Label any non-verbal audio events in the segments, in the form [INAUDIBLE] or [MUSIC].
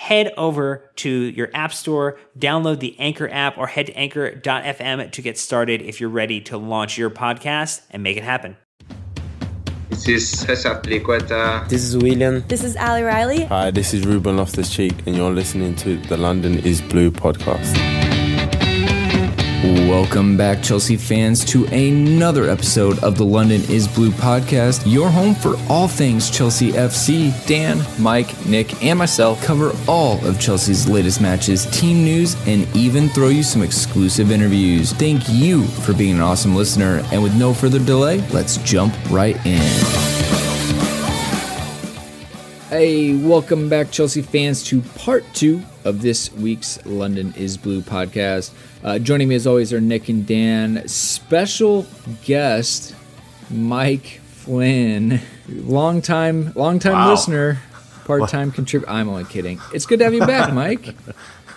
Head over to your app store, download the Anchor app, or head to anchor.fm to get started if you're ready to launch your podcast and make it happen. This is Cesar Azpilicueta. This is William. This is Ali Riley. Hi, this is Ruben Loftus Cheek, and you're listening to the London is Blue podcast. Welcome back, Chelsea fans, to another episode of the London is Blue podcast, your home for all things Chelsea FC. Dan, Mike, Nick, and myself cover all of Chelsea's latest matches, team news, and even throw you some exclusive interviews. Thank you for being an awesome listener, and with no further delay, let's jump right in. Hey, welcome back, Chelsea fans, to part two of this week's London is Blue podcast. Uh, joining me as always are Nick and Dan. Special guest, Mike Flynn, long time, long time Wow. listener, part time contributor. I'm only kidding. It's good to have you back, [LAUGHS] Mike.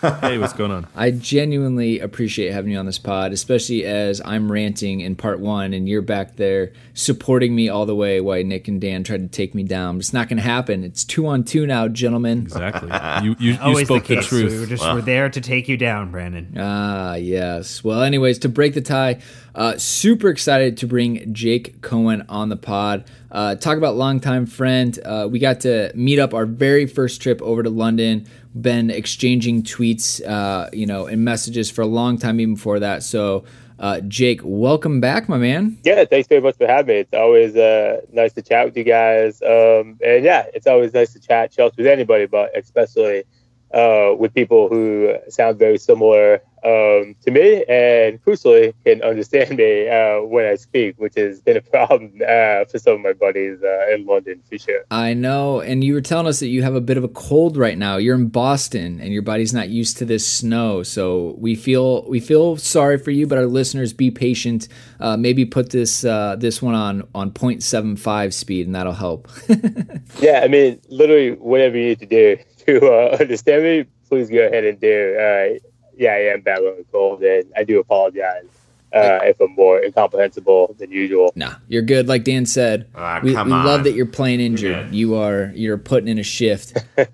Hey, what's going on? I genuinely appreciate having you on this pod, especially as I'm ranting in part one and you're back there supporting me all the way while Nick and Dan tried to take me down. It's not going to happen. It's two on two now, gentlemen. Exactly. You you, you Always spoke the, case. truth. We were just we're there to take you down, Brandon. Ah, yes. Well, anyways, to break the tie, uh, super excited to bring Jake Cohen on the pod. Uh, talk about longtime friend. Uh, we got to meet up our very first trip over to London. Been exchanging tweets, uh, you know, and messages for a long time even before that. So, uh, Jake, welcome back, my man. Yeah, thanks very much for having me. It's always uh, nice to chat with you guys. Um, and yeah, it's always nice to chat Chelsea with anybody, but especially with people who sound very similar um, to me and crucially can understand [LAUGHS] me uh, when I speak, which has been a problem uh, for some of my buddies uh, in London for sure. I know, and you were telling us that you have a bit of a cold right now. You're in Boston, and your body's not used to this snow. So we feel we feel sorry for you, but our listeners, be patient. Uh, maybe put this uh, this one on on 0.75 speed, and that'll help. [LAUGHS] Yeah, I mean, literally, whatever you need to do [LAUGHS] to uh, understand me, please go ahead and do. Yeah, I am battling a cold, and I do apologize uh, if I'm more incomprehensible than usual. nah, you're good. Like Dan said, Ah, we, we come love that you're playing injured. good. You are you're putting in a shift. [LAUGHS]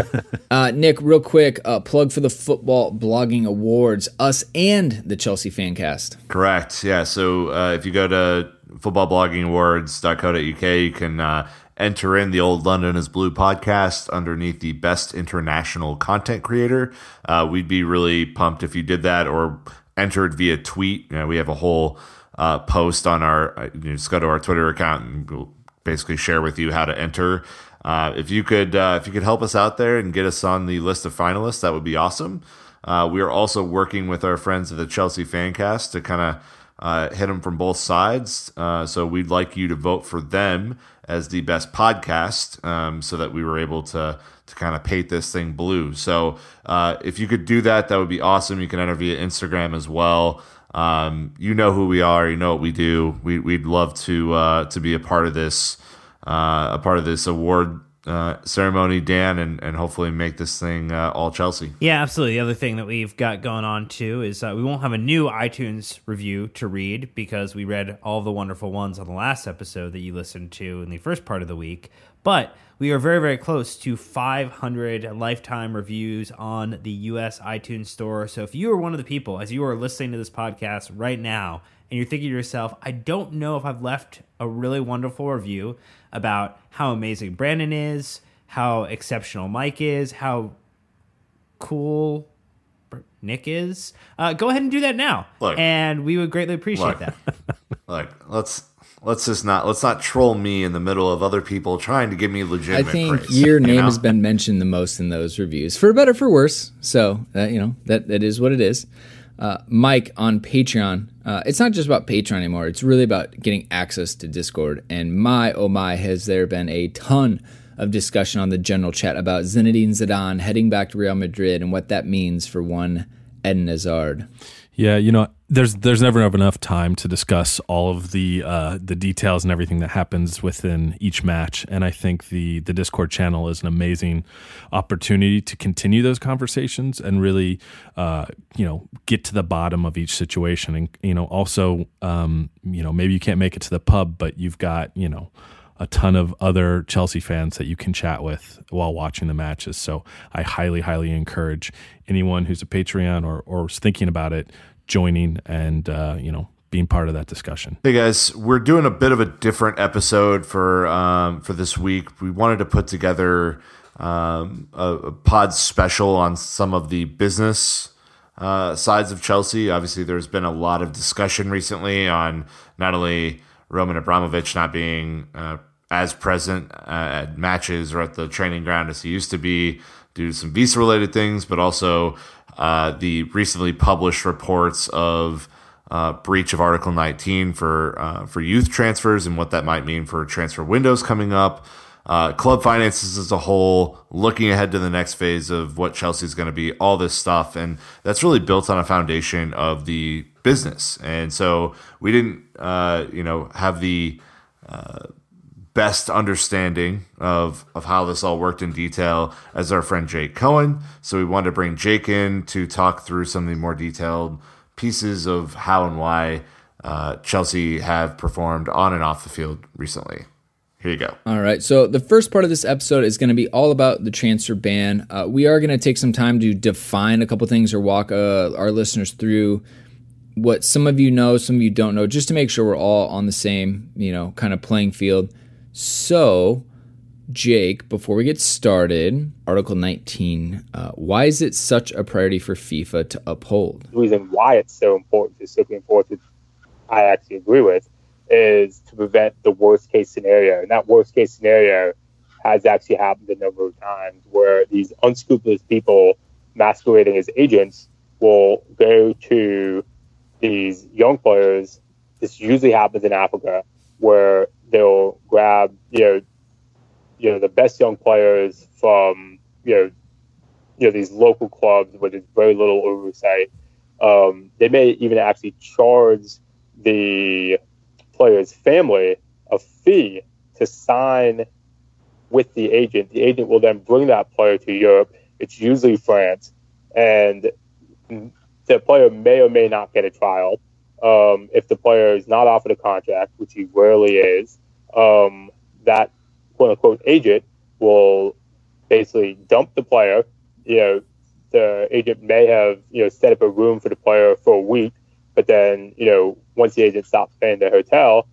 [LAUGHS] uh, Nick, real quick, uh, plug for the football blogging awards, us and the Chelsea Fancast. Correct. Yeah. So uh, if you go to footballbloggingawards.co.uk, you can uh, enter in the Old London is Blue podcast underneath the best international content creator. Uh, we'd be really pumped if you did that or entered via tweet. You know, we have a whole uh, post on our, uh, you just go to our Twitter account and we'll basically share with you how to enter. Uh, if you could, uh, if you could help us out there and get us on the list of finalists, that would be awesome. Uh, we are also working with our friends at the Chelsea Fancast to kind of hit them from both sides. So we'd like you to vote for them as the best podcast, um, so that we were able to to kind of paint this thing blue. So uh, if you could do that, that would be awesome. You can enter via Instagram as well. Um, you know who we are. You know what we do. We, we'd love to uh, to be a part of this uh, a part of this award uh, ceremony, Dan, and, and hopefully make this thing uh, all Chelsea. Yeah, absolutely. The other thing that we've got going on too is uh, we won't have a new iTunes review to read because we read all the wonderful ones on the last episode that you listened to in the first part of the week. But we are very, very close to 500 lifetime reviews on the US iTunes store. So if you are one of the people, as you are listening to this podcast right now, and you're thinking to yourself, I don't know if I've left a really wonderful review about how amazing Brandon is, how exceptional Mike is, how cool Nick is, uh, go ahead and do that now. Look, and we would greatly appreciate look. that. [LAUGHS] [LAUGHS] Like let's let's just not let's not troll me in the middle of other people trying to give me legitimate. I think praise, your you name know? has been mentioned the most in those reviews, for better for worse. So uh, you know that that is what it is. Uh, Mike on Patreon. Uh, it's not just about Patreon anymore. It's really about getting access to Discord. And my oh my, has there been a ton of discussion on the general chat about Zinedine Zidane heading back to Real Madrid and what that means for one Eden Hazard. Yeah, you know, there's there's never enough time to discuss all of the uh, the details and everything that happens within each match, and I think the the Discord channel is an amazing opportunity to continue those conversations and really, uh, you know, get to the bottom of each situation, and you know, also, um, you know, maybe you can't make it to the pub, but you've got you know a ton of other Chelsea fans that you can chat with while watching the matches. So I highly, highly encourage anyone who's a Patreon or or is thinking about it joining and uh, you know being part of that discussion. Hey guys, we're doing a bit of a different episode for um, for this week. We wanted to put together um, a, a pod special on some of the business uh, sides of Chelsea. Obviously, there's been a lot of discussion recently on not only Roman Abramovich not being uh, as present uh, at matches or at the training ground as he used to be due to some visa related things, but also uh, the recently published reports of uh, breach of Article 19 for uh, for youth transfers and what that might mean for transfer windows coming up. Uh, club finances as a whole, looking ahead to the next phase of what Chelsea's going to be, all this stuff, and that's really built on a foundation of the business. And so we didn't, uh, you know, have the uh, best understanding of of how this all worked in detail as our friend Jake Cohen. So we wanted to bring Jake in to talk through some of the more detailed pieces of how and why uh, Chelsea have performed on and off the field recently. Here you go. All right. So the first part of this episode is going to be all about the transfer ban. Uh, we are going to take some time to define a couple things or walk uh, our listeners through what some of you know, some of you don't know, just to make sure we're all on the same, you know, kind of playing field. So, Jake, before we get started, Article 19, uh, why is it such a priority for FIFA to uphold? The reason why it's so important Supreme Court, which I actually agree with, is to prevent the worst case scenario. And that worst case scenario has actually happened a number of times where these unscrupulous people masquerading as agents will go to these young players. This usually happens in Africa, where they'll grab, you know, you know, the best young players from, you know, you know, these local clubs where there's very little oversight. Um, they may even actually charge the player's family a fee to sign with the agent. The agent will then bring that player to Europe. It's usually France, and the player may or may not get a trial. Um, if the player is not offered a contract, which he rarely is, um, that quote unquote agent will basically dump the player. You know, the agent may have you know set up a room for the player for a week, but then you know once the agent stops paying the hotel,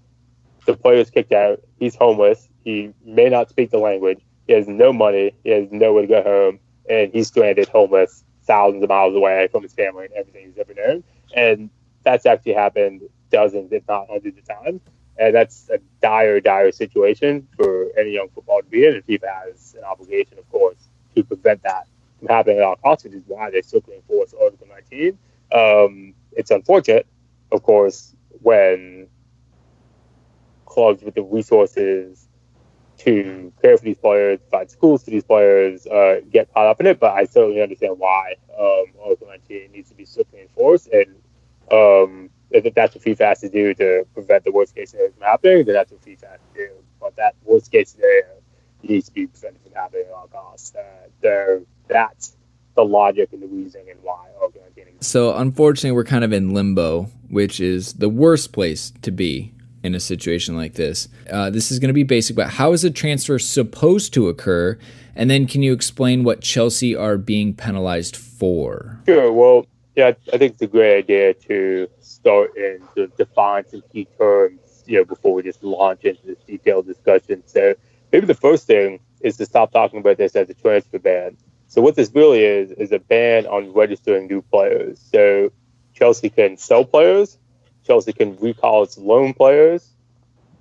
the player's kicked out. He's homeless. He may not speak the language. He has no money. He has nowhere to go home, and he's stranded, homeless, thousands of miles away from his family and everything he's ever known. And that's actually happened dozens, if not hundreds of times. And that's a dire, dire situation for any young football to be in. And FIFA has an obligation, of course, to prevent that from happening at all costs, which is why they're still can enforce Article 19. Um, it's unfortunate, of course, when clubs with the resources to care for these players, provide schools for these players, uh, get caught up in it. But I certainly understand why um, Article 19 needs to be strictly enforced. And um, if that's what FIFA has to do to prevent the worst case scenario from happening, then that's what FIFA has to do. But that worst case scenario needs to be prevented from happening at all costs. Uh, there, that's the logic and the reasoning and why Article 19 exists. So unfortunately, we're kind of in limbo, which is the worst place to be in a situation like this. Uh, this is going to be basic, but how is a transfer supposed to occur? And then can you explain what Chelsea are being penalized for? Sure. Well, yeah, I think it's a great idea to start and to define some key terms, you know, before we just launch into this detailed discussion. So maybe the first thing is to stop talking about this as a transfer ban. So what this really is is a ban on registering new players. So Chelsea can sell players, Chelsea can recall its loan players.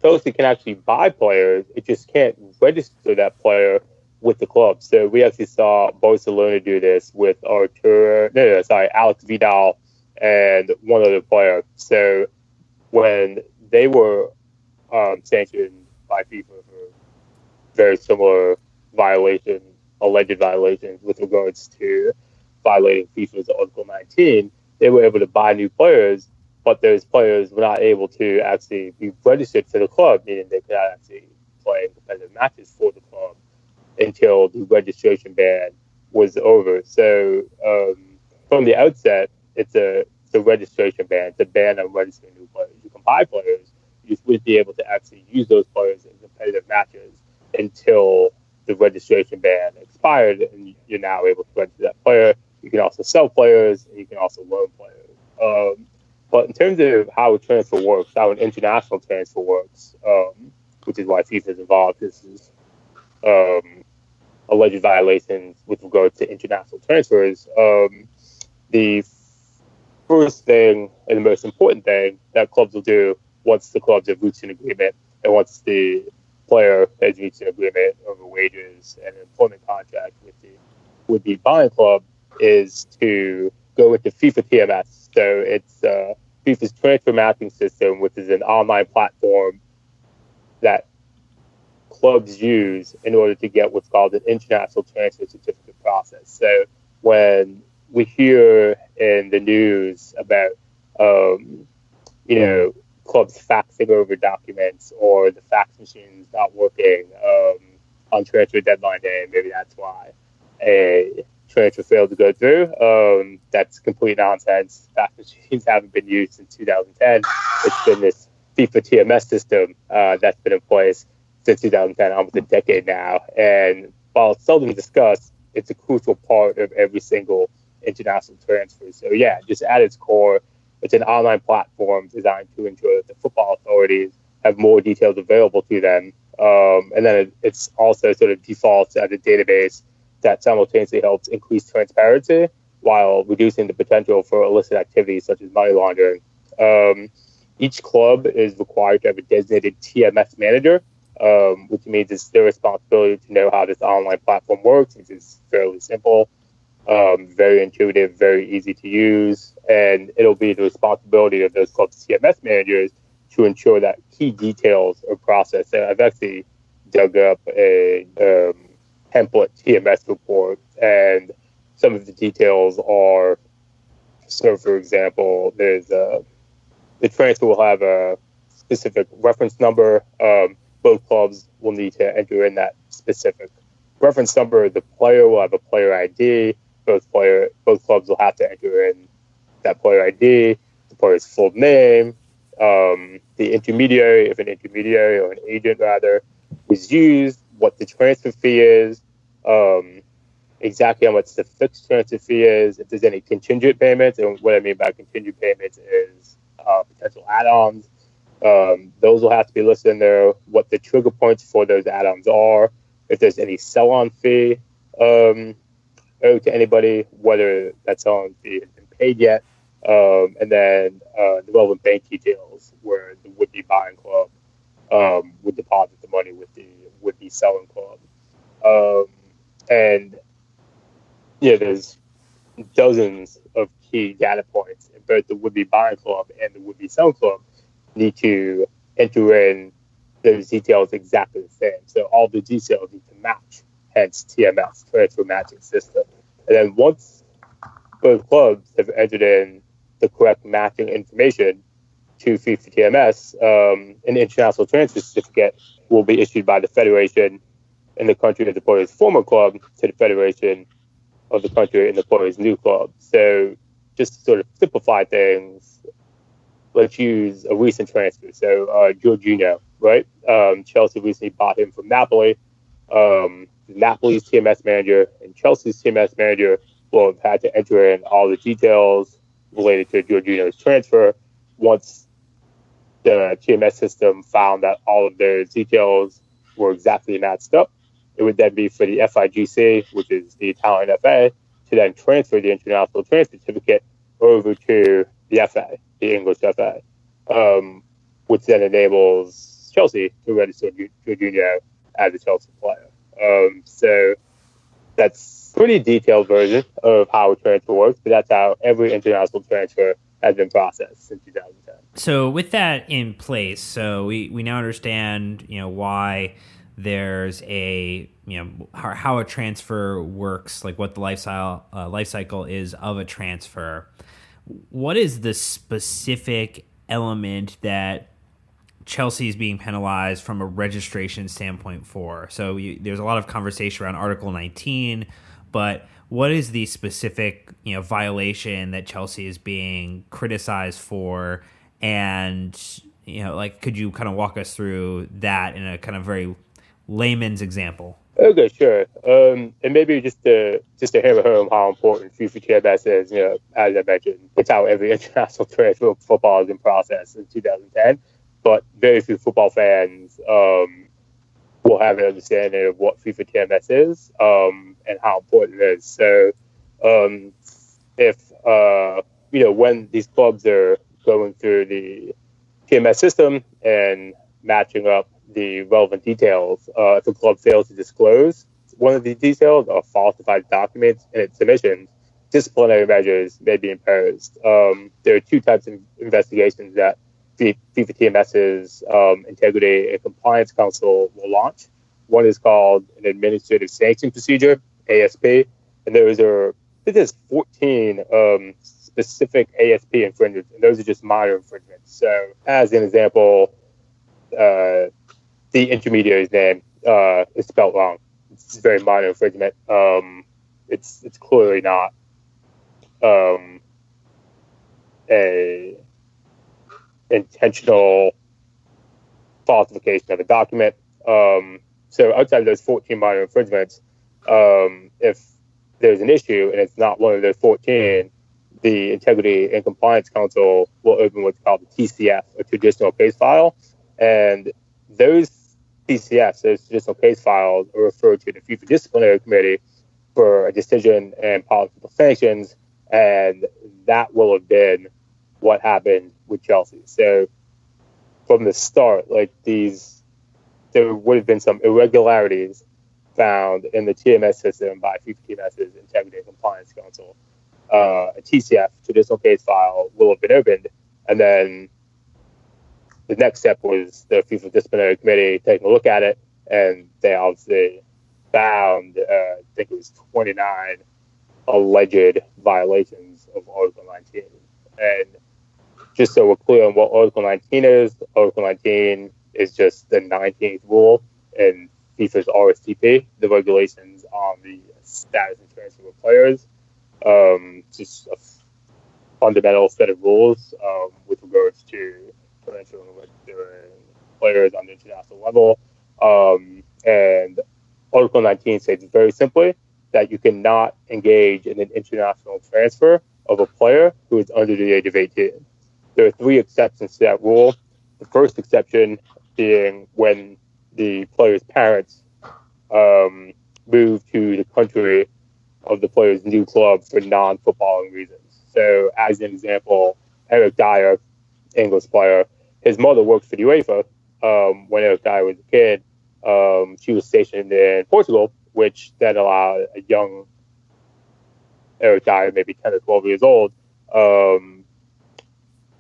Chelsea can actually buy players. It just can't register that player with the club. So we actually saw Barcelona do this with Arturo, no, no, sorry, Alex Vidal and one other player. So when they were um, sanctioned by FIFA for very similar violations, alleged violations with regards to violating FIFA's Article 19, they were able to buy new players but those players were not able to actually be registered for the club, meaning they could not actually play competitive matches for the club until the registration ban was over. So um, from the outset, it's a, it's a registration ban. It's a ban on registering new players. You can buy players, you wouldn't be able to actually use those players in competitive matches until the registration ban expired, and you're now able to register that player. You can also sell players, and you can also loan players. Um, but in terms of how a transfer works, how an international transfer works, um, which is why FIFA is involved, this is um, alleged violations with regard to international transfers. Um, the first thing and the most important thing that clubs will do once the clubs have reached an agreement and once the player has reached an agreement over wages and an employment contract with the with the buying club is to go into FIFA TMS. So it's uh, FIFA's transfer matching system, which is an online platform that clubs use in order to get what's called an international transfer certificate process. So when we hear in the news about, um, you know, clubs faxing over documents or the fax machines not working um, on transfer deadline day, maybe that's why a transfer failed to go through. Um, that's complete nonsense. Fax machines haven't been used since 2010. It's been this FIFA TMS system uh, that's been in place since 2010, almost a decade now. And while seldom discussed, it's a crucial part of every single international transfer. So yeah, just at its core, it's an online platform designed to ensure that the football authorities have more details available to them. Um, and then it, it's also sort of defaults as a database that simultaneously helps increase transparency while reducing the potential for illicit activities such as money laundering. Um, each club is required to have a designated TMS manager, um, which means it's their responsibility to know how this online platform works, which is fairly simple, um, very intuitive, very easy to use, and it'll be the responsibility of those clubs' TMS managers to ensure that key details are processed. So I've actually dug up a um, template TMS report, and some of the details are so, for example, there's a, the transfer will have a specific reference number. Um, both clubs will need to enter in that specific reference number. The player will have a player ID. Both player, both clubs will have to enter in that player ID, the player's full name, um, the intermediary, if an intermediary or an agent rather, was used, what the transfer fee is, um, exactly how much the fixed transfer fee is, if there's any contingent payments, and what I mean by contingent payments is uh, potential add-ons. Um, those will have to be listed in there. What the trigger points for those add-ons are, if there's any sell-on fee um, owed to anybody, whether that sell-on fee has been paid yet, um, and then uh, the relevant bank details where the would-be buying club um, would deposit the money with the would-be selling club. Um, and yeah, there's dozens of key data points, and both the would-be buying club and the would-be selling club need to enter in those details exactly the same. So all the details need to match, hence TMS, transfer matching system. And then once both clubs have entered in the correct matching information to FIFA TMS, um, an international transfer certificate will be issued by the federation in the country of the player's former club to the federation of the country in the player's new club. So just to sort of simplify things, let's use a recent transfer. So uh, Jorginho, right? Um, Chelsea recently bought him from Napoli. Um, Napoli's TMS manager and Chelsea's TMS manager will have had to enter in all the details related to Jorginho's transfer. Once the TMS system found that all of their details were exactly matched up, it would then be for the FIGC, which is the Italian FA, to then transfer the international transfer certificate over to the FA, the English FA, um, which then enables Chelsea to register Jorginho as a Chelsea player. Um, so that's pretty detailed version of how a transfer works, but that's how every international transfer has been processed since 2010. So with that in place, so we, we now understand, you know, why there's a you know how, how a transfer works, like what the lifestyle uh, life cycle is of a transfer. What is the specific element that Chelsea is being penalized from a registration standpoint for? So you, there's a lot of conversation around Article 19, but what is the specific you know violation that Chelsea is being criticized for? And you know, like, could you kind of walk us through that in a kind of very layman's example? Okay, sure. Um, and maybe just to just to hammer home how important FIFA TMS is, you know, as I mentioned, it's how every [LAUGHS] international transfer football is in process in 2010. But very few football fans um, will have an understanding of what FIFA TMS is um, and how important it is. So, um, if uh, you know when these clubs are going through the TMS system and matching up the relevant details. Uh, if a club fails to disclose one of the details or falsified documents in its submissions, disciplinary measures may be imposed. Um, there are two types of investigations that FIFA TMS's um, Integrity and Compliance Council will launch. One is called an Administrative Sanction Procedure, ASP, and those are I there's 14 um, specific ASP infringements, and those are just minor infringements. So, as an example, uh, the intermediary's name uh, is spelled wrong. It's very minor infringement. Um, it's it's clearly not um, a intentional falsification of a document. Um, so outside of those 14 minor infringements, um, if there's an issue and it's not one of those 14, the Integrity and Compliance Council will open what's called the TCF, a traditional case file, and those TCFs, those traditional case files, are referred to the FIFA Disciplinary Committee for a decision and political sanctions, and that will have been what happened with Chelsea. So from the start, like these, there would have been some irregularities found in the TMS system by FIFA TMS's Integrity and Compliance Council. Uh, a TCF, traditional case file, will have been opened, and then the next step was the FIFA disciplinary committee taking a look at it, and they obviously found, uh, I think it was 29 alleged violations of Article 19. And just so we're clear on what Article 19 is, Article 19 is just the 19th rule in FIFA's RSTP, the regulations on the status and transfer of players. Um, just a fundamental set of rules um, with regards to credentialing with players on the international level. Um, and Article 19 states very simply that you cannot engage in an international transfer of a player who is under the age of 18. There are three exceptions to that rule. The first exception being when the player's parents um, move to the country of the player's new club for non-footballing reasons. So, as an example, Eric Dier, English player, his mother worked for the UEFA um, when Eric Dier was a kid. Um, she was stationed in Portugal, which then allowed a young Eric Dier, maybe 10 or 12 years old, um,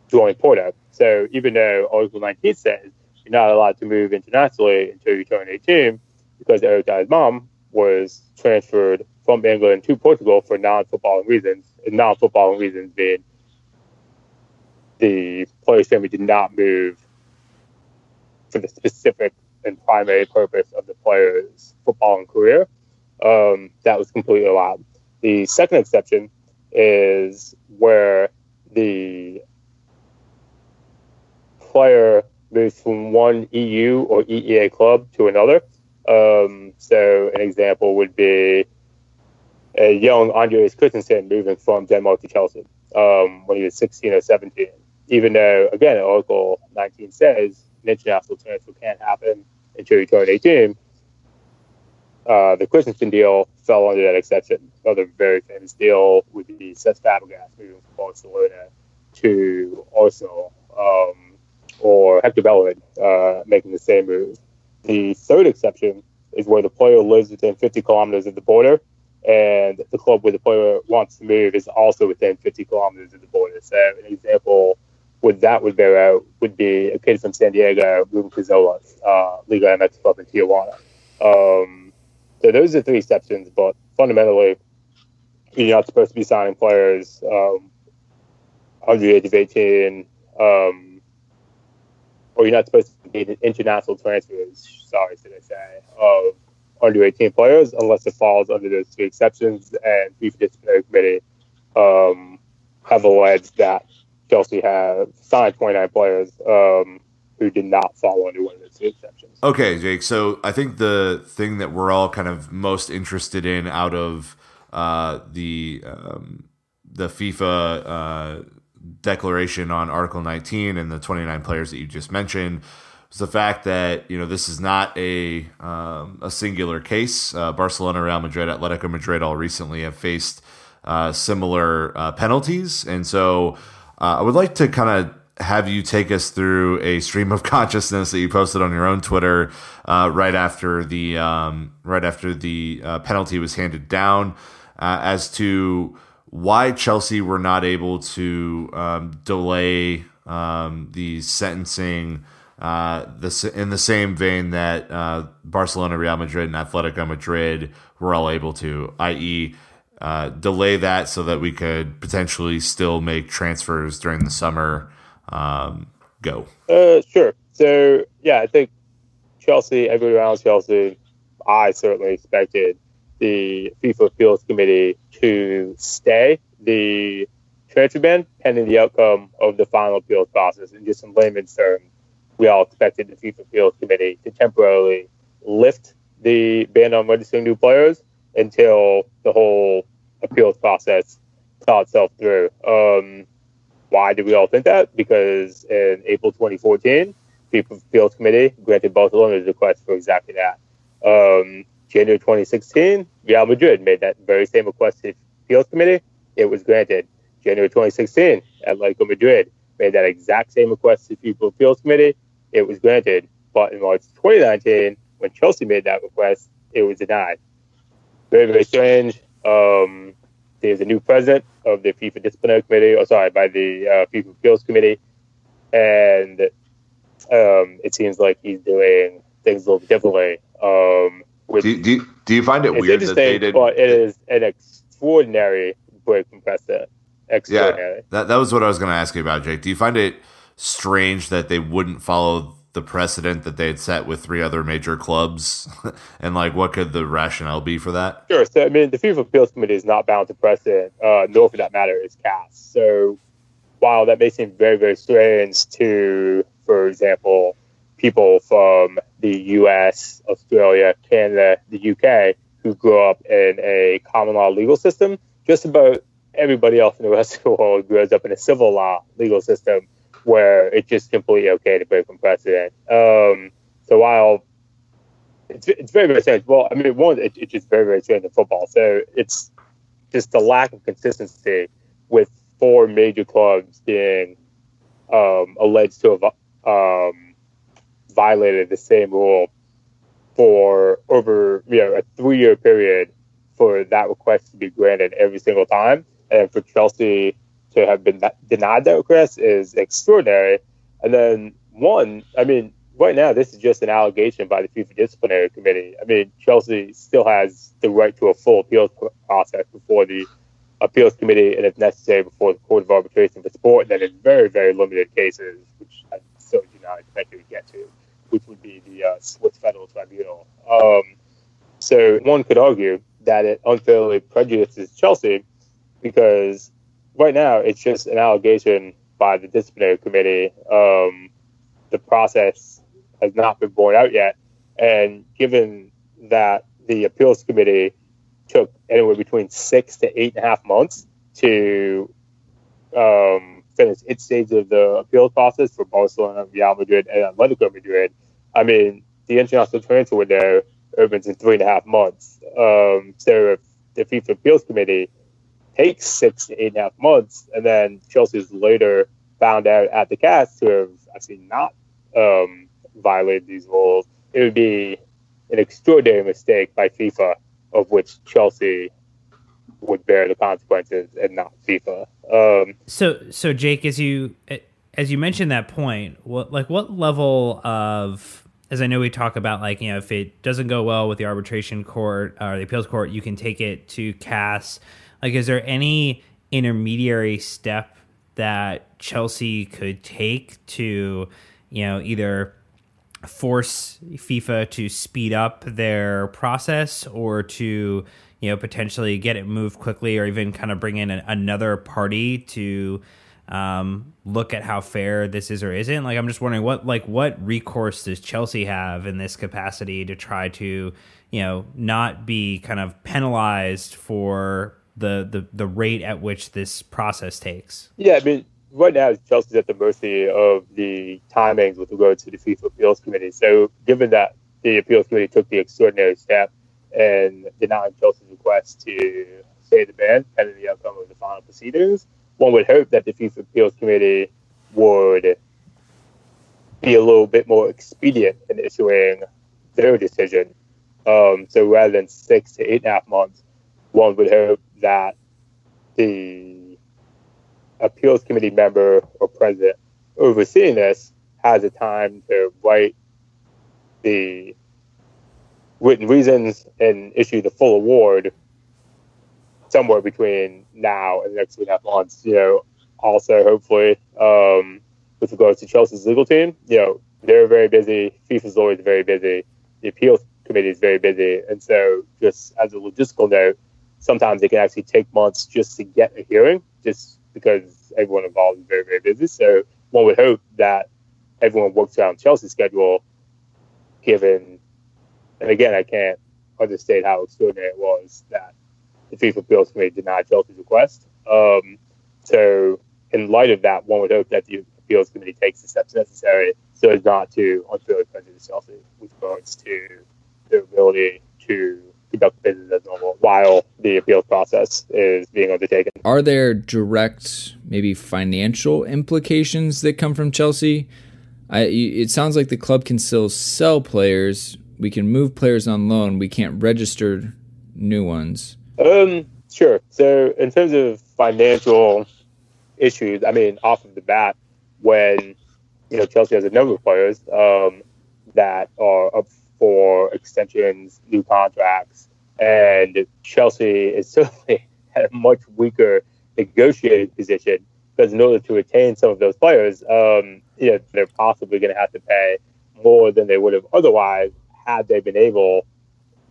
joined Porto. So even though Article 19 says you're not allowed to move internationally until you turn 18, because Eric Dier's mom was transferred from England to Portugal for non-footballing reasons, non-footballing reasons being the player's family did not move for the specific and primary purpose of the player's footballing career. Um, that was completely allowed. The second exception is where the player moves from one EU or EEA club to another. Um, so an example would be a young Andreas Christensen moving from Denmark to Chelsea um, when he was 16 or 17. Even though, again, Article 19 says an international transfer can't happen until you turn 18, uh, the Christensen deal fell under that exception. Another very famous deal would be Cesc Fabregas moving from Barcelona to Arsenal, um, or Hector Bellerin uh, making the same move. The third exception is where the player lives within 50 kilometers of the border, and the club where the player wants to move is also within 50 kilometers of the border. So, an example would that would bear out would be a kid from San Diego moving to Xolos, uh, Liga MX club in Tijuana. Um, so those are three exceptions, but fundamentally, you're not supposed to be signing players um, under the age of 18, um, or you're not supposed to be international transfers, sorry, should I say, of under 18 players unless it falls under those three exceptions. And FIFA disciplinary committee um, have alleged that Chelsea have signed 29 players um, who did not fall under one of those exceptions. Okay, Jake. So I think the thing that we're all kind of most interested in out of uh, the um, the FIFA uh, declaration on Article 19 and the 29 players that you just mentioned was the fact that you know this is not a um, a singular case. Uh, Barcelona, Real Madrid, Atletico Madrid all recently have faced uh, similar uh, penalties, and so uh, I would like to kind of have you take us through a stream of [LAUGHS] consciousness that you posted on your own Twitter uh, right after the um, right after the uh, penalty was handed down, uh, as to why Chelsea were not able to um, delay um, the sentencing. Uh, the, in the same vein that uh, Barcelona, Real Madrid, and Atletico Madrid were all able to, i.e., uh, delay that so that we could potentially still make transfers during the summer um, go? Uh, sure. So, yeah, I think Chelsea, everybody around Chelsea, I certainly expected the FIFA Appeals Committee to stay the transfer ban pending the outcome of the final appeals process. And just in layman's terms, we all expected the FIFA Appeals Committee to temporarily lift the ban on registering new players until the whole appeals process saw itself through. Um, why did we all think that? Because in April 2014, the appeals committee granted Barcelona's request for exactly that. Um, January 2016, Real Madrid made that very same request to the appeals committee. It was granted. January 2016, Atletico Madrid made that exact same request to the appeals committee. It was granted. But in March 2019, when Chelsea made that request, it was denied. Very, very strange. Um, there's a new president of the FIFA Disciplinary Committee, or sorry, by the uh, FIFA Appeals Committee, and um, it seems like he's doing things a little differently. Um, with, do, you, do, you, do you find it weird that they did? But it is an extraordinary break from precedent. Extraordinary. Yeah, that, that was what I was going to ask you about, Jake. Do you find it strange that they wouldn't follow the precedent that they had set with three other major clubs, [LAUGHS] and like what could the rationale be for that? Sure. So I mean, the FIFA Appeals Committee is not bound to precedent, uh, nor for that matter is CAS. So while that may seem very very strange to, for example, people from the U.S., Australia, Canada, the UK who grew up in a common law legal system, just about everybody else in the [LAUGHS] rest of the world grows up in a civil law legal system where it's just completely okay to break from precedent. Um, so while it's, it's very, very strange. Well, I mean, one, it, it's just very, very strange in football. So it's just the lack of consistency with four major clubs being um, alleged to have um, violated the same rule for over you know a three-year period for that request to be granted every single time, and for Chelsea to have been denied that request is extraordinary. And then one, I mean, right now this is just an allegation by the FIFA disciplinary committee. I mean, Chelsea still has the right to a full appeals process before the appeals committee, and if necessary, before the court of arbitration for sport. Then in very, very limited cases, which I still do not expect to get to, which would be the uh, Swiss Federal Tribunal. Um, so one could argue that it unfairly prejudices Chelsea because right now it's just an allegation by the disciplinary committee. Um, the process has not been borne out yet, and given that the appeals committee took anywhere between six to eight and a half months to um, finish its stage of the appeals process for Barcelona, Real Madrid, and Atletico Madrid. I mean, the international transfer window opens in three and a half months. Um, so if the FIFA appeals committee takes six to eight and a half months, and then Chelsea's later found out at the CAS to have actually not um, violated these rules, it would be an extraordinary mistake by FIFA, of which Chelsea would bear the consequences and not FIFA. Um, so, so Jake, as you as you mentioned that point, what like what level of as I know we talk about like you know if it doesn't go well with the arbitration court or the appeals court, you can take it to CAS. Like, is there any intermediary step that Chelsea could take to you know either force FIFA to speed up their process or to you know potentially get it moved quickly or even kind of bring in an, another party to um, look at how fair this is or isn't? Like i'm just wondering what like what recourse does chelsea have in this capacity to try to you know not be kind of penalized for the the, the rate at which this process takes yeah i mean right now Chelsea's at the mercy of the timings with regard to the FIFA appeals committee. So given that the appeals committee took the extraordinary step and denying Chelsea's request to stay the ban pending the outcome of the final proceedings, one would hope that the FIFA appeals committee would be a little bit more expedient in issuing their decision. Um, so rather than six to eight and a half months, one would hope that the appeals committee member or president overseeing this has the time to write the written reasons and issue the full award somewhere between now and the next two and a half months. You know, also hopefully um, with regards to Chelsea's legal team, you know, they're very busy. FIFA's always very busy. The appeals committee is very busy, and so just as a logistical note, sometimes it can actually take months just to get a hearing, just because everyone involved is very, very busy. So one would hope that everyone works around Chelsea's schedule, given, and again, I can't understate how extraordinary it was that the FIFA appeals committee denied Chelsea's request. Um, so, in light of that, one would hope that the appeals committee takes the steps necessary so as not to unfairly prejudice Chelsea with regards to their ability to conduct business as normal while the appeals process is being undertaken. Are there direct, maybe financial implications that come from Chelsea? I, it sounds like the club can still sell players. We can move players on loan. We can't register new ones. Um, sure. So, in terms of financial issues, I mean, off of the bat, when you know Chelsea has a number of players um, that are up for extensions, new contracts, and Chelsea is [LAUGHS] certainly at a much weaker negotiating position because in order to retain some of those players, um, you know, they're possibly going to have to pay more than they would have otherwise had they been able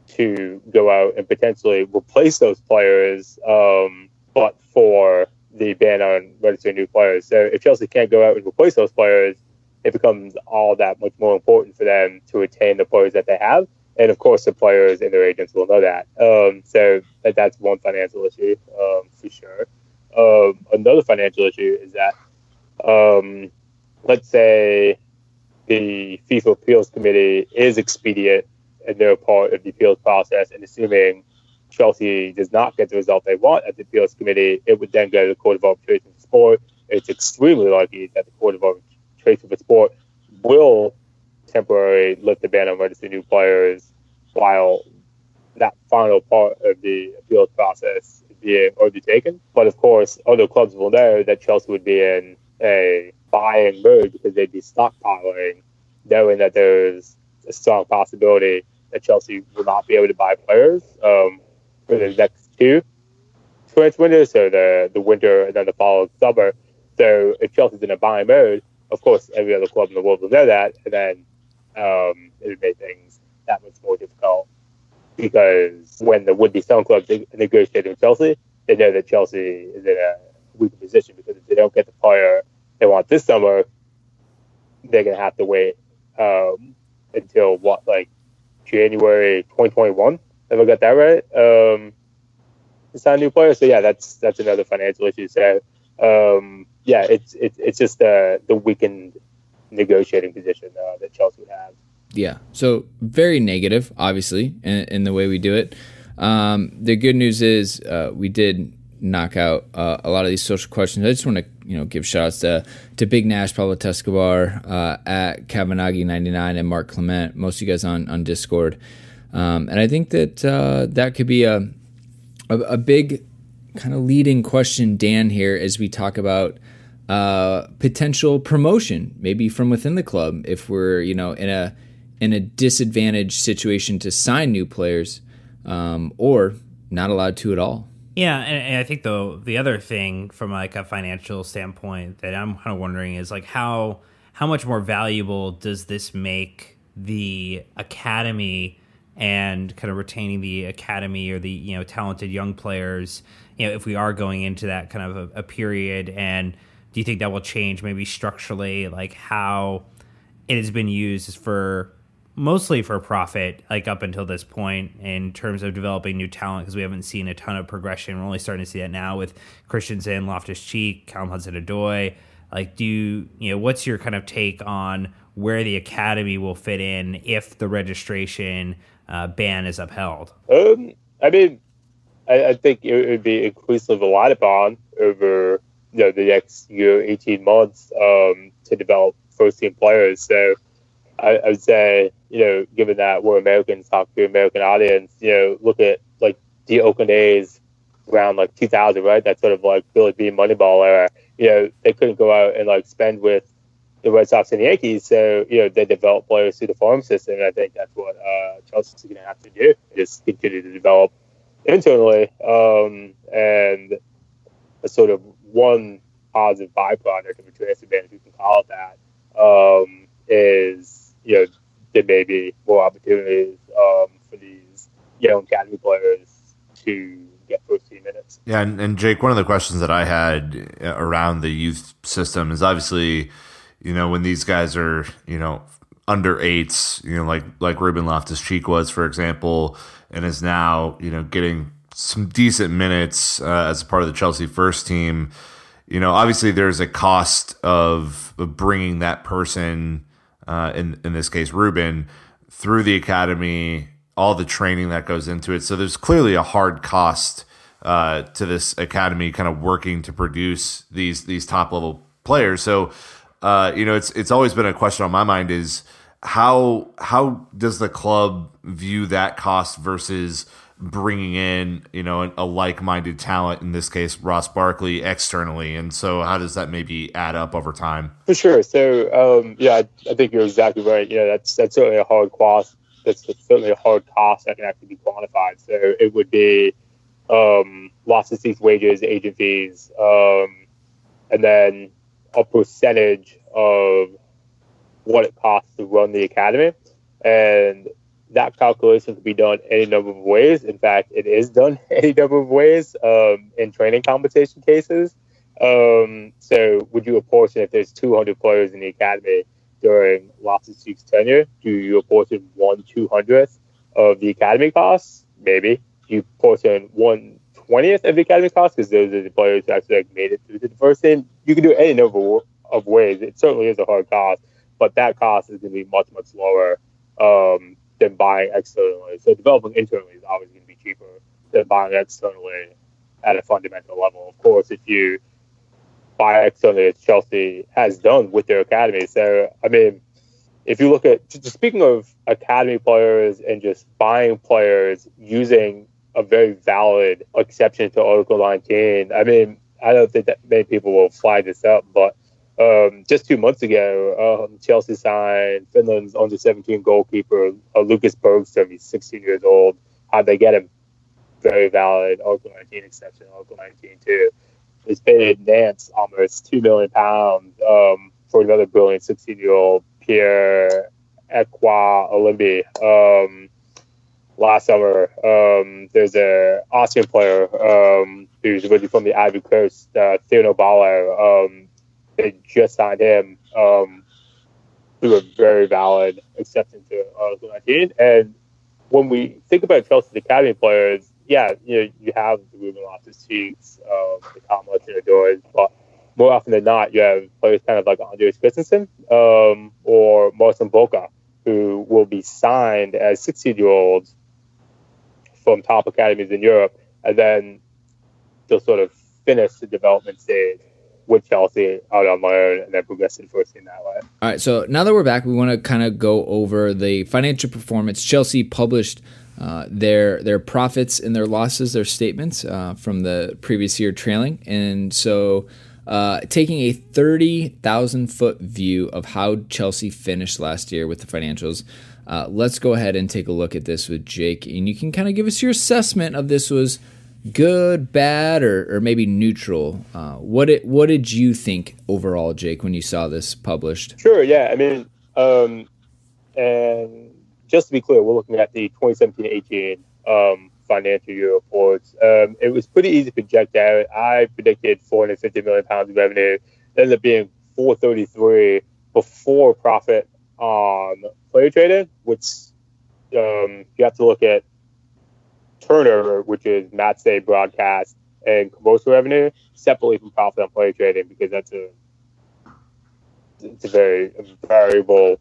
to go out and potentially replace those players, um, but for the ban on registering new players. So if Chelsea can't go out and replace those players, it becomes all that much more important for them to retain the players that they have. And of course, the players and their agents will know that. Um, so that, that's one financial issue um, for sure. Um, another financial issue is that, um, let's say, the FIFA appeals committee is expedient and they're part of the appeals process, and assuming Chelsea does not get the result they want at the appeals committee, it would then go to the Court of Arbitration for Sport. It's extremely likely that the Court of Arbitration Trace of a sport will temporarily lift the ban on registering new players while that final part of the appeals process being undertaken. But of course, other clubs will know that Chelsea would be in a buying mood because they'd be stockpiling, knowing that there's a strong possibility that Chelsea will not be able to buy players um, for the next two transfer windows, so the the winter and then the following summer. So if Chelsea's in a buying mode, of course, every other club in the world will know that, and then um, it would make things that much more difficult because when the would-be selling clubs negotiate with Chelsea, they know that Chelsea is in a weaker position because if they don't get the player they want this summer, they're gonna have to wait um, until what, like January 2021. If I got that right, um, to sign new player. So yeah, that's that's another financial issue. So um, yeah, it's it's it's just uh, the weakened negotiating position uh, that Chelsea has. Yeah. So very negative, obviously, in, in the way we do it. Um, the good news is uh, we did knock out uh, a lot of these social questions. I just want to you know give shout outs to, to Big Nash, Pablo Tescobar, uh, at Kavanaghi99 and Mark Clement, most of you guys on, on Discord. Um, and I think that uh, that could be a, a, a big kind of leading question, Dan, here as we talk about uh, potential promotion, maybe from within the club, if we're you know in a in a disadvantaged situation to sign new players, um, or not allowed to at all. Yeah, and, and, I think though the other thing from like a financial standpoint that I'm kind of wondering is like how how much more valuable does this make the academy and kind of retaining the academy or the you know talented young players you know if we are going into that kind of a, a period and do you think that will change maybe structurally like how it has been used for mostly for profit, like up until this point, in terms of developing new talent, because we haven't seen a ton of progression. We're only starting to see that now with Christensen, Loftus Cheek, Callum Hudson Odoi. Like, do you, you know, what's your kind of take on where the academy will fit in if the registration uh, ban is upheld? Um, I mean, I, I think it would be inclusive a relied upon over you know the next year, eighteen months um, to develop first team players. So I, I, would say, you know, given that we're Americans, talk to American audience, you know, look at like the Oakland A's around like 2000, right? That sort of like Billy Beane Moneyball era. You know, they couldn't go out and like spend with the Red Sox and the Yankees, so you know they develop players through the farm system. And I think that's what uh, Chelsea's going to have to do: just continue to develop internally, um, and a sort of one positive byproduct of a ban, if you can call it that, um, is you know, there may be more opportunities um, for these young academy players to get first team minutes. Yeah, and, and Jake, one of the questions that I had uh, around the youth system is obviously, you know, when these guys are, you know, under eights, you know, like like Ruben Loftus Cheek was, for example, and is now, you know, getting some decent minutes uh, as a part of the Chelsea first team. You know, obviously there's a cost of, bringing that person uh, in in this case Ruben, through the academy, all the training that goes into it. So there's clearly a hard cost uh, to this academy, kind of working to produce these these top level players. So uh, you know, it's it's always been a question on my mind is how how does the club view that cost versus bringing in you know a, like-minded talent in this case Ross Barkley externally. And so how does that maybe add up over time? For sure. So um, yeah I, I, think you're exactly right. You know that's that's certainly a hard cost. That's certainly a hard cost that can actually be quantified. So it would be um, lots of these wages agent fees um, and then a percentage of what it costs to run the academy. And that calculation can be done any number of ways. In fact, it is done [LAUGHS] any number of ways um, in training compensation cases. Um, so, would you apportion if there's 200 players in the academy during Loftus Cheek's tenure? Do you apportion one two hundredth of the academy costs? Maybe. Do you apportion one twentieth of the academy costs because those are the players who actually like, made it through to the first team? You can do any number of ways. It certainly is a hard cost, but that cost is going to be much much lower um, than buying externally. So developing internally is always going to be cheaper than buying externally at a fundamental level. Of course, if you buy externally, as Chelsea has done with their academy. So I mean, if you look at just speaking of academy players and just buying players using a very valid exception to Article 19, I mean, I don't think that many people will fly this up, but um, just two months ago, um, Chelsea signed Finland's under 17 goalkeeper uh, Lucas Bergstrom. He's 16 years old. How'd they get him? Very valid Article 19 exception, Article 19 too. They paid Nantes almost two million pounds um, for another brilliant 16 year old Pierre Ekwah Elimby. Um, last summer, um, there's a Austrian player um, who's originally from the Ivory Coast, uh, Thierno Ballo. They just signed him um, through a very valid exception to Article 19. And when we think about Chelsea's academy players, yeah, you know, you have the Ruben Loftus Cheeks, um, the Tom Hudson but more often than not, you have players kind of like Andreas Christensen um, or Marcin Boka, who will be signed as 16 year olds from top academies in Europe, and then they'll sort of finish the development stage with Chelsea out on loan and then progress to the first team that way. All right, so now that we're back, we want to kind of go over the financial performance. Chelsea published uh, their their profits and their losses, their statements uh, from the previous year trailing, and so. Uh, taking a 30,000 foot view of how Chelsea finished last year with the financials, uh, let's go ahead and take a look at this with Jake. And you can kind of give us your assessment of this was good, bad, or, or maybe neutral. Uh, what did what did you think overall, Jake, when you saw this published? Sure. Yeah. I mean, um, and just to be clear, we're looking at the 2017-18 um, financial year reports. Um, it was pretty easy to project out. I predicted 450 million pounds of revenue. It ended up being 433 before profit on player trading, which um, you have to look at turnover, which is match day broadcast and commercial revenue, separately from profit on player trading because that's a it's a very variable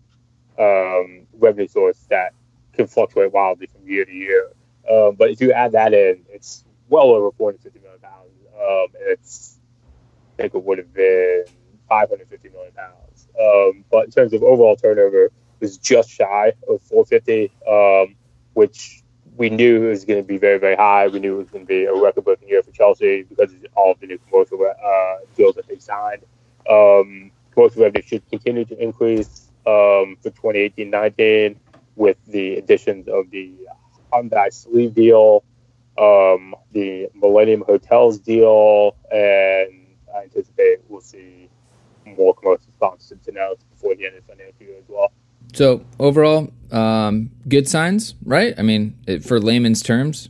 um, revenue source that can fluctuate wildly from year to year. Um, but if you add that in, it's well over 450 million pounds. Um, it's I think it would have been 550 million pounds. Um, but in terms of overall turnover, it was just shy of 450, um, which we knew it was going to be very, very high. We knew it was going to be a record-breaking year for Chelsea because of all of the new commercial uh, deals that they signed. Um, commercial revenue should continue to increase um, for 2018-19 with the additions of the Hyundai sleeve deal, um, the Millennium Hotels deal, and I anticipate we'll see more commercial sponsorships announced before the end of the financial year as well. So overall, um, good signs, right? I mean, it, for layman's terms.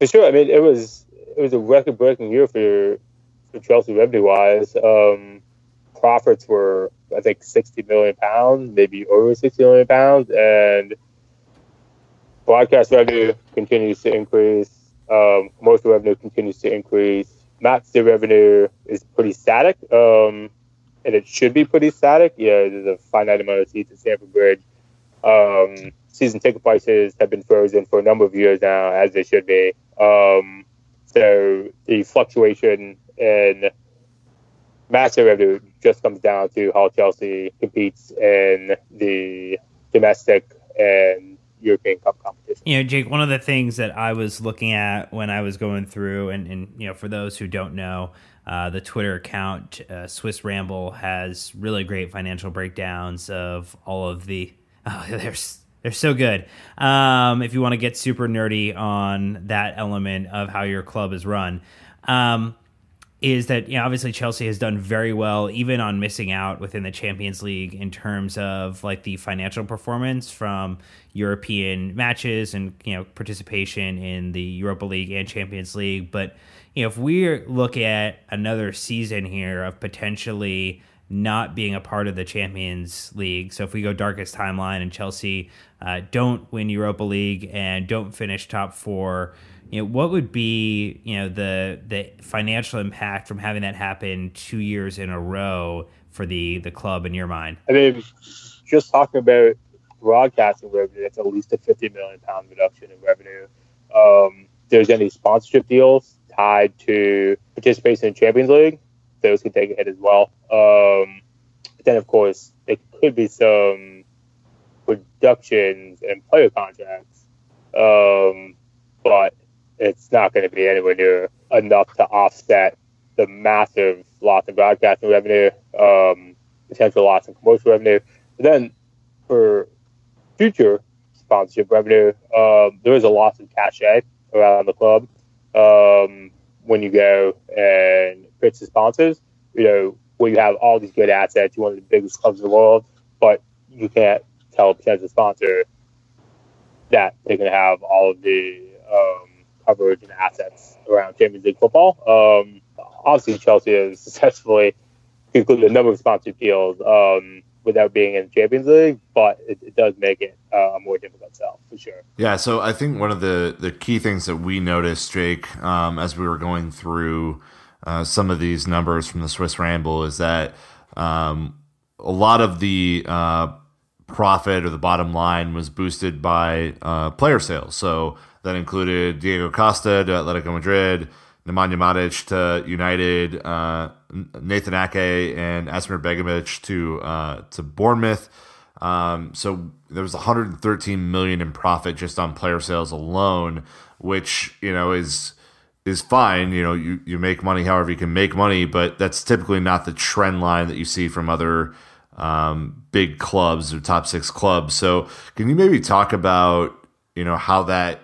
For sure. I mean, it was it was a record breaking year for for Chelsea revenue wise. Um, profits were I think sixty million pounds, maybe over sixty million pounds, and broadcast revenue continues to increase. Um, commercial revenue continues to increase. Match revenue is pretty static. Um, and it should be pretty static. Yeah, there's a finite amount of seats at Stamford Bridge. Um, season ticket prices have been frozen for a number of years now, as they should be. Um, so the fluctuation in massive revenue just comes down to how Chelsea competes in the domestic and European Cup competition. You know, Jake, one of the things that I was looking at when I was going through, and, and you know, for those who don't know, uh, the Twitter account uh, Swiss Ramble has really great financial breakdowns of all of the. [LAUGHS] Oh, they're they're so good. Um, if you want to get super nerdy on that element of how your club is run, um, is that you know obviously Chelsea has done very well even on missing out within the Champions League in terms of like the financial performance from European matches and you know participation in the Europa League and Champions League, but you know, if we look at another season here of potentially not being a part of the Champions League, so if we go darkest timeline and Chelsea uh, don't win Europa League and don't finish top four, you know, what would be you know the the financial impact from having that happen two years in a row for the the club in your mind? I mean, just talking about broadcasting revenue, that's at least a fifty million pound reduction in revenue. Um, there's any sponsorship deals tied to participation in Champions League, those could take a hit as well. Um, then, of course, there could be some reductions in player contracts, um, but it's not going to be anywhere near enough to offset the massive loss in broadcasting revenue, um, potential loss in commercial revenue. But then for future sponsorship revenue, um, there is a loss in cachet around the club um, when you go and pitch to sponsors. You know, where you have all these good assets, you're one of the biggest clubs in the world, but you can't tell a potential sponsor that they're going to have all of the um, coverage and assets around Champions League football. Um, obviously, Chelsea has [LAUGHS] successfully concluded a number of sponsorship deals um, without being in Champions League, but it, it does make it uh, a more difficult sell for sure. Yeah, so I think one of the the key things that we noticed, Jake, um, as we were going through uh, some of these numbers from the Swiss Ramble, is that um, a lot of the uh, profit or the bottom line was boosted by uh, player sales. So that included Diego Costa to Atletico Madrid, Nemanja Matic to United, uh, Nathan Ake and Asmir Begovic to uh, to Bournemouth. Um, so there was 113 million in profit just on player sales alone, which you know is is fine. You know, you, you make money however you can make money, but that's typically not the trend line that you see from other um, big clubs or top six clubs. So can you maybe talk about you know how that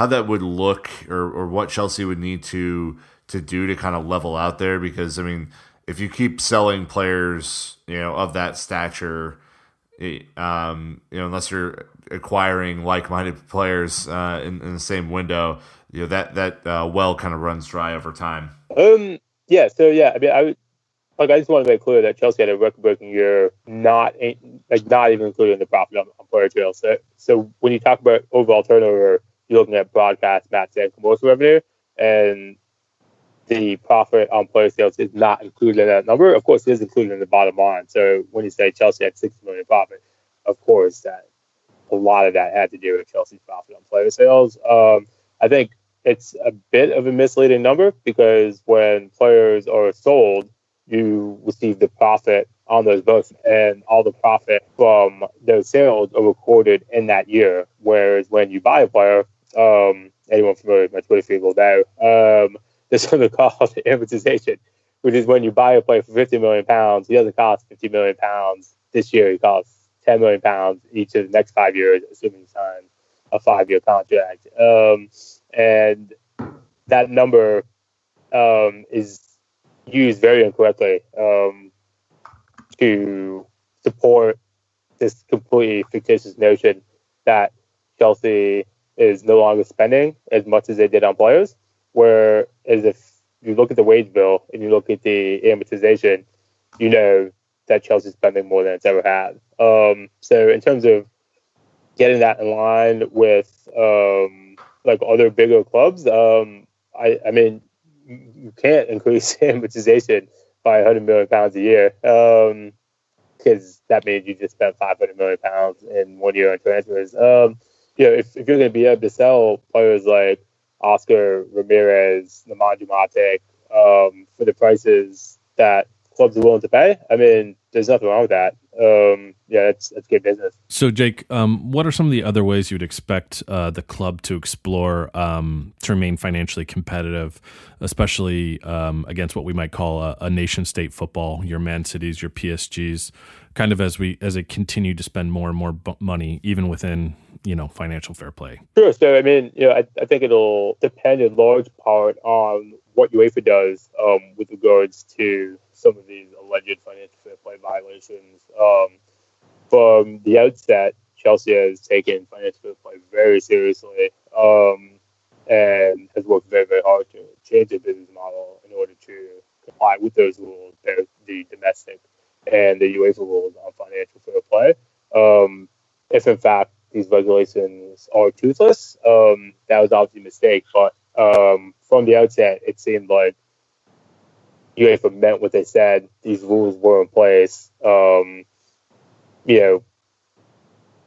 how that would look or, or what Chelsea would need to to do to kind of level out there because I mean if you keep selling players you know of that stature um, you know unless you're acquiring like-minded players uh, in, in, the same window you know that that uh, well kind of runs dry over time um yeah so yeah I mean I would like I just want to make clear that Chelsea had a record-breaking year, not like not even including the profit on, on player sales. So, so when you talk about overall turnover, you're looking at broadcast, match, and commercial revenue, and the profit on player sales is not included in that number. Of course, it is included in the bottom line. So when you say Chelsea had 60 million profit, of course that a lot of that had to do with Chelsea's profit on player sales. Um, I think it's a bit of a misleading number because when players are sold, you receive the profit on those boats, and all the profit from those sales are recorded in that year. Whereas when you buy a player, um, anyone familiar with my Twitter feed will know, um, there's something called amortization, which is when you buy a player for 50 million pounds, he doesn't cost 50 million pounds this year, he costs 10 million pounds each of the next five years, assuming he signs a five year contract. Um, and that number um, is used very incorrectly um, to support this completely fictitious notion that Chelsea is no longer spending as much as they did on players. Whereas if you look at the wage bill and you look at the amortization, you know that Chelsea's spending more than it's ever had. Um, so in terms of getting that in line with um, like other bigger clubs, um, I, I mean, you can't increase [LAUGHS] amortization by 100 million pounds a year because um, that means you just spent 500 million pounds in one year on transfers. You know, if, if you're going to be able to sell players like Oscar Ramires, Nemanja Matic um, for the prices that clubs are willing to pay, I mean, there's nothing wrong with that. Um, yeah, it's it's good business. So, Jake, um, what are some of the other ways you'd expect uh, the club to explore um, to remain financially competitive, especially um, against what we might call a, a nation state football, your Man Cities, your PSGs, kind of as we as it continue to spend more and more money, even within you know financial fair play. Sure. So, I mean, you know, I, I think it'll depend in large part on what UEFA does um, with regards to some of these alleged financial fair play violations. Um, from the outset, Chelsea has taken financial fair play very seriously um, and has worked very, very hard to change their business model in order to comply with those rules, both the domestic and the UEFA rules on financial fair play. Um, if in fact these regulations are toothless, um, that was obviously a mistake. But um, from the outset, it seemed like UEFA meant what they said. These rules were in place. Um, you know,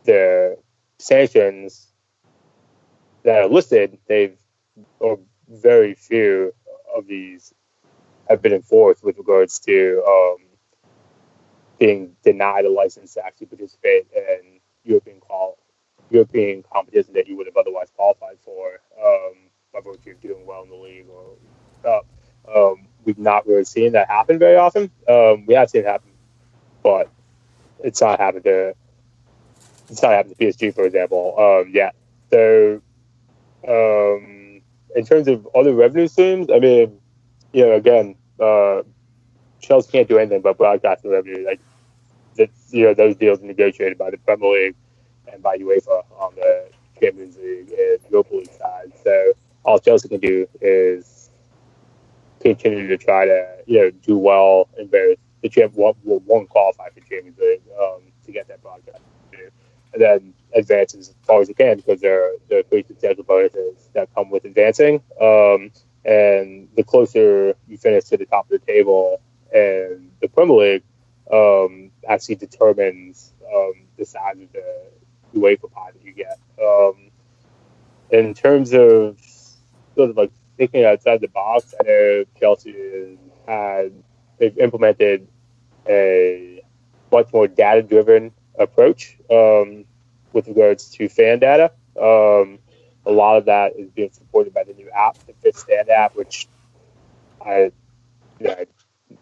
the sanctions that are listed, they've or very few of these have been enforced with regards to um, being denied a license to actually participate in European qual European competition that you would have otherwise qualified for um, by virtue of doing well in the league or up. Um, we've not really seen that happen very often. Um, we have seen it happen, but it's not happened to it's not happened to PSG, for example, um, yet. So, um, in terms of other revenue streams, I mean, you know, again, uh, Chelsea can't do anything but broadcasting revenue. Like, that's, you know, those deals are negotiated by the Premier League and by UEFA on the Champions League and Europa League side. So, all Chelsea can do is continue to try to, you know, do well in various. The champ one, one qualify for Champions League um, to get that broadcast and then advance as far as you can because there are, there are pretty substantial bonuses that come with advancing. Um, and the closer you finish to the top of the table and the Premier League um, actually determines um, the size of the UEFA pie that you get. Um, in terms of sort of like thinking outside the box, I know Chelsea had they've implemented a much more data driven approach um, with regards to fan data. Um, a lot of that is being supported by the new app, the Fifth Stand app, which I, you know,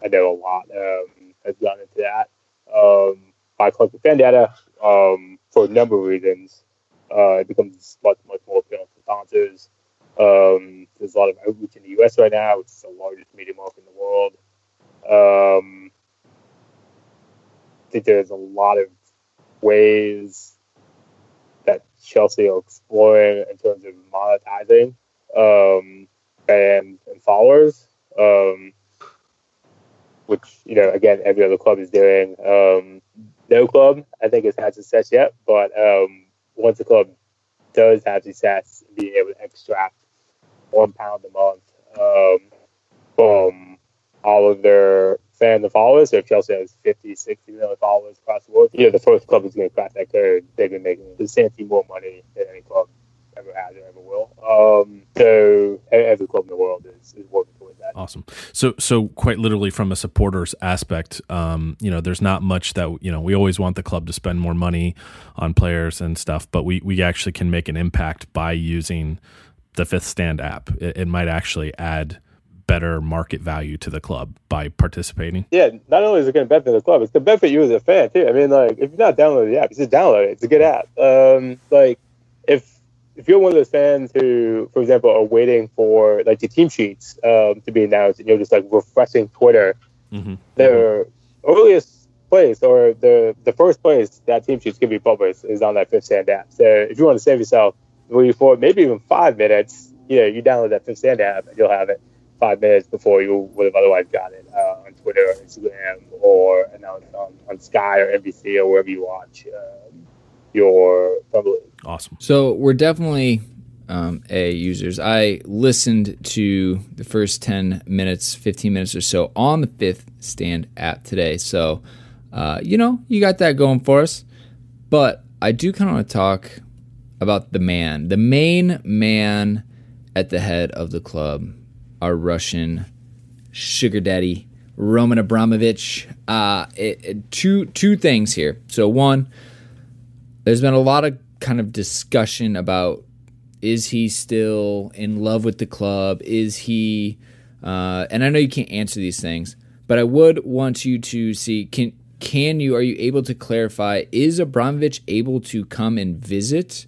I know a lot um, has gone into that. Um, by collecting fan data um, for a number of reasons, uh, it becomes much, much more appealing to sponsors. Um, there's a lot of outreach in the U.S. right now, which is the largest media market in the world. Um, I think there's a lot of ways that Chelsea are exploring in terms of monetizing um, fans and followers, um, which you know again every other club is doing. No club I think has had success yet, but um, once a club does have success, being able to extract one pound a month um, from all of their fan the followers. So if Chelsea has 50, 60 million followers across the world, you know, the first club is going to crack that code. They've been making substantially more money than any club ever has or ever will. Um, so every club in the world is, is working. Awesome. So, so quite literally from a supporters aspect, um, you know, there's not much that, you know, we always want the club to spend more money on players and stuff, but we, we actually can make an impact by using the fifth stand app. It, it might actually add better market value to the club by participating. Yeah, not only is it going to benefit the club, it's going to benefit you as a fan too. I mean, like if you're not downloading the app, you just download it. It's a good app. Um, like if if you're one of those fans who, for example, are waiting for like the team sheets um, to be announced, and you're just like refreshing Twitter, mm-hmm. the mm-hmm. earliest place or the the first place that team sheets can be published is on that fifth stand app. So if you want to save yourself three, four, maybe even five minutes, you know, you download that fifth stand app and you'll have it five minutes before you would have otherwise got it uh, on Twitter or Instagram or announced on, on Sky or NBC or wherever you watch um, your public. Awesome. So we're definitely um, A users. I listened to the first 10 minutes, 15 minutes or so on the fifth stand app today. So, uh, you know, you got that going for us. But I do kind of want to talk about the man, the main man at the head of the club, our Russian sugar daddy, Roman Abramovich. Uh, it, it, two two things here. So one, there's been a lot of kind of discussion about is he still in love with the club? Is he? Uh, and I know you can't answer these things, but I would want you to see can can you are you able to clarify is Abramovich able to come and visit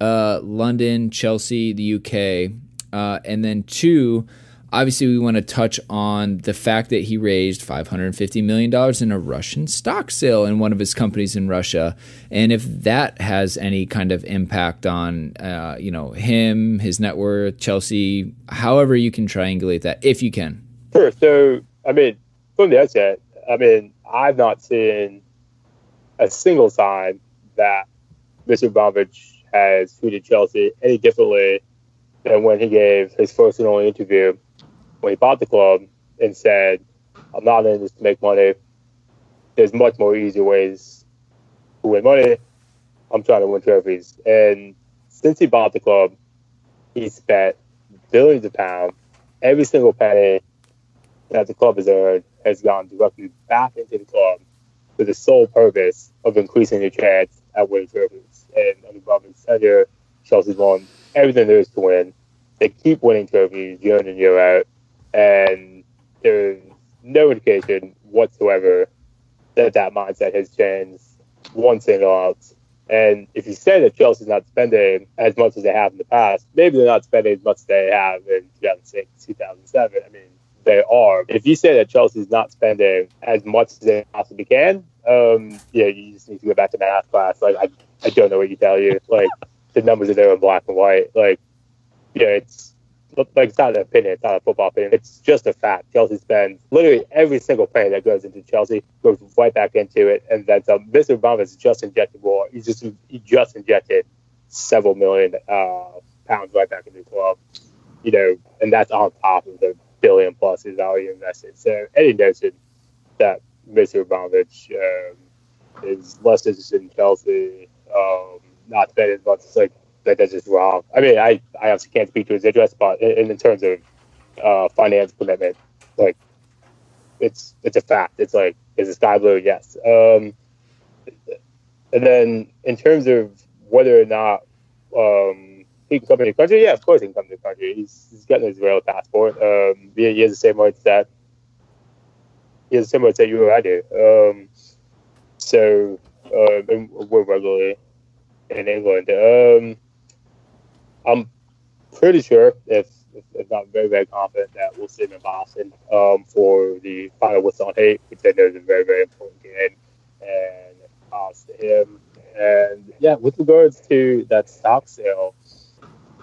uh, London, Chelsea, the UK, uh, and then two Obviously, we want to touch on the fact that he raised $550 million in a Russian stock sale in one of his companies in Russia, and if that has any kind of impact on, uh, you know, him, his net worth, Chelsea, however you can triangulate that, if you can. Sure. So, I mean, from the outset, I mean, I've not seen a single sign that Mr. Abramovich has treated Chelsea any differently than when he gave his first and only interview when he bought the club and said, I'm not in this to make money. There's much more easier ways to win money. I'm trying to win trophies. And since he bought the club, he spent billions of pounds. Every single penny that the club has earned has gone directly back into the club for the sole purpose of increasing the chance at winning trophies. And under tenure, Chelsea's won everything there is to win. They keep winning trophies year in and year out, and there's no indication whatsoever that that mindset has changed one single ounce. And if you say that Chelsea's not spending as much as they have in the past, maybe they're not spending as much as they have in 2006, 2007. I mean, they are. If you say that Chelsea's not spending as much as they possibly can, um, yeah, you just need to go back to math class. Like, I, I don't know what you tell you. Like, the numbers are there in black and white. Like, yeah, it's like it's not an opinion, it's not a football opinion. It's just a fact. Chelsea spends literally every single penny that goes into Chelsea goes right back into it, and then some. Mr. Obama is just injected more. He just he just injected several million uh, pounds right back into the club. You know, and that's on top of the billion plus he's already invested. So any notion that Mr. Abramovich um, is less interested in Chelsea, um, not spending as much, it's like that that's just wrong. I mean, I, I obviously can't speak to his address, but in, in terms of uh, finance commitment, like it's it's a fact. It's like is the sky blue? Yes. Um, and then in terms of whether or not um, he can come to the country, yeah, of course he can come to the country. He's, he's getting his Israeli passport. Um, he, he has the same rights that he has the same rights that you or I do. Um, so uh, we're regularly in England. Um, I'm pretty sure, if, if, not very, very confident, that we'll see him in Boston um, for the final whistle on hate, which I know is a very, very important game, and odds to him. And yeah, with regards to that stock sale,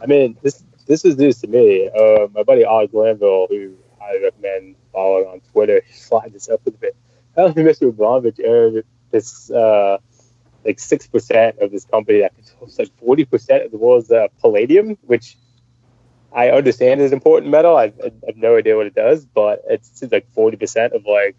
I mean, this this is news to me. Uh, my buddy Odd Glanville, who I recommend following on Twitter, [LAUGHS] slide this up a bit. Apparently, Mr. Earned this uh, like six percent of this company that controls like forty percent of the world's uh, palladium, which I understand is an important metal. I, I, have no idea what it does, but it's like forty percent of like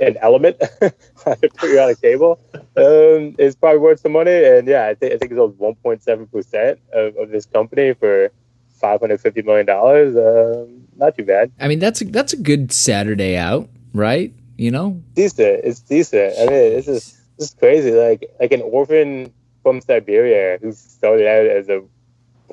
an element [LAUGHS] on a periodic table um, is probably worth some money. And yeah, I, th- I think it's owns one point seven percent of this company for five hundred fifty million dollars. Um, not too bad. I mean, that's a, that's a good Saturday out, right? You know, decent. It's decent. I mean, it's just this is crazy. Like like an orphan from Siberia who started out as a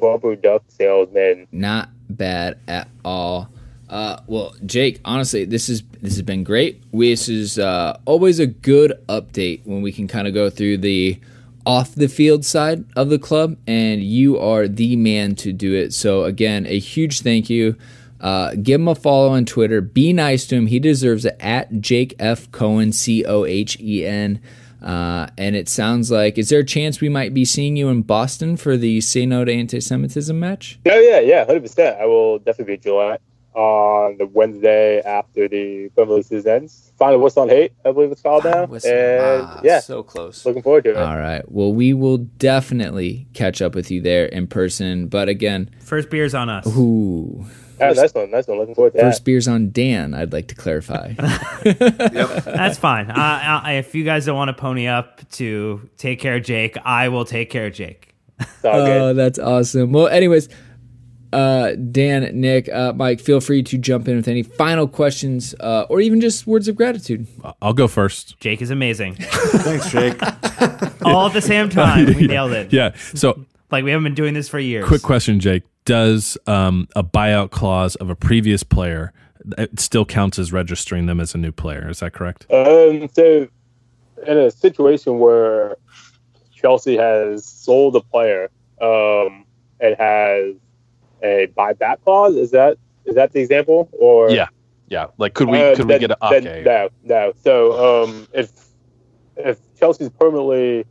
rubber duck salesman. Not bad at all. Uh, well, Jake, honestly, this is this has been great. This is uh, always a good update when we can kind of go through the off the field side of the club, and you are the man to do it. So again, a huge thank you. Uh, give him a follow on Twitter. Be nice to him. He deserves it. At Jake F Cohen C O H E N. Uh, and it sounds like, is there a chance we might be seeing you in Boston for the Say No to Anti Semitism match? Oh, yeah, yeah, 100%. I will definitely be at Gillette on the Wednesday after the Premier season ends. Final Whistle on Hate, I believe it's called now. Whistle. And Ah, yeah, so close. looking forward to it. All right. Well, we will definitely catch up with you there in person. But again, First beer's on us. ooh, Yeah, nice one, nice one. Looking forward to that. first beers on Dan, I'd like to clarify. [LAUGHS] That's fine. Uh, I, if you guys don't want to pony up to take care of Jake, I will take care of Jake. It's all good. Oh, that's awesome. Well, anyways, uh, Dan, Nick, uh, Mike, feel free to jump in with any final questions uh, or even just words of gratitude. I'll go first. Jake is amazing. Thanks, Jake. [LAUGHS] All at the same [LAUGHS] time. We nailed it. Yeah. So, Like we haven't been doing this for years. quick question, Jake. Does um, a buyout clause of a previous player it still counts as registering them as a new player? Is that correct? Um, so, in a situation where Chelsea has sold a player um, and has a buyback clause, is that is that the example? Or Yeah. Yeah. Like, could we Uh, could we get a then okay? No, no. So um, if if Chelsea's permanently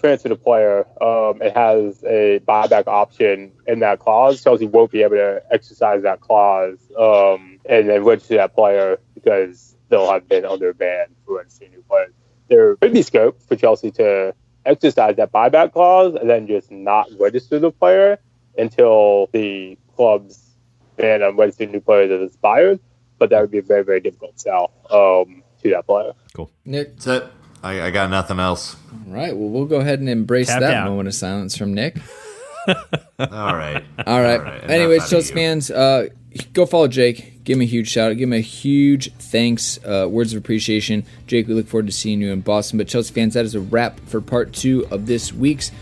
transferred the player um, and has a buyback option in that clause, Chelsea won't be able to exercise that clause um, and then register that player because they'll have been under a ban for registering new players. There could be scope for Chelsea to exercise that buyback clause and then just not register the player until the club's ban on registering new players has expired but that would be a very, very difficult sell um, to that player. Cool. Nick, That's it. I, I got nothing else. all right. Well, we'll go ahead and embrace Tap that down. moment of silence from Nick. [LAUGHS] All right. All right. All right, Anyways, out Chelsea fans, uh, go follow Jake. Give him a huge shout out. Give him a huge thanks, uh, words of appreciation. Jake, we look forward to seeing you in Boston. But Chelsea fans, that is a wrap for part two of this week's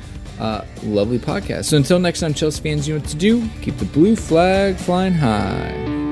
uh, lovely podcast. So until next time, Chelsea fans, you know what to do. Keep the blue flag flying high.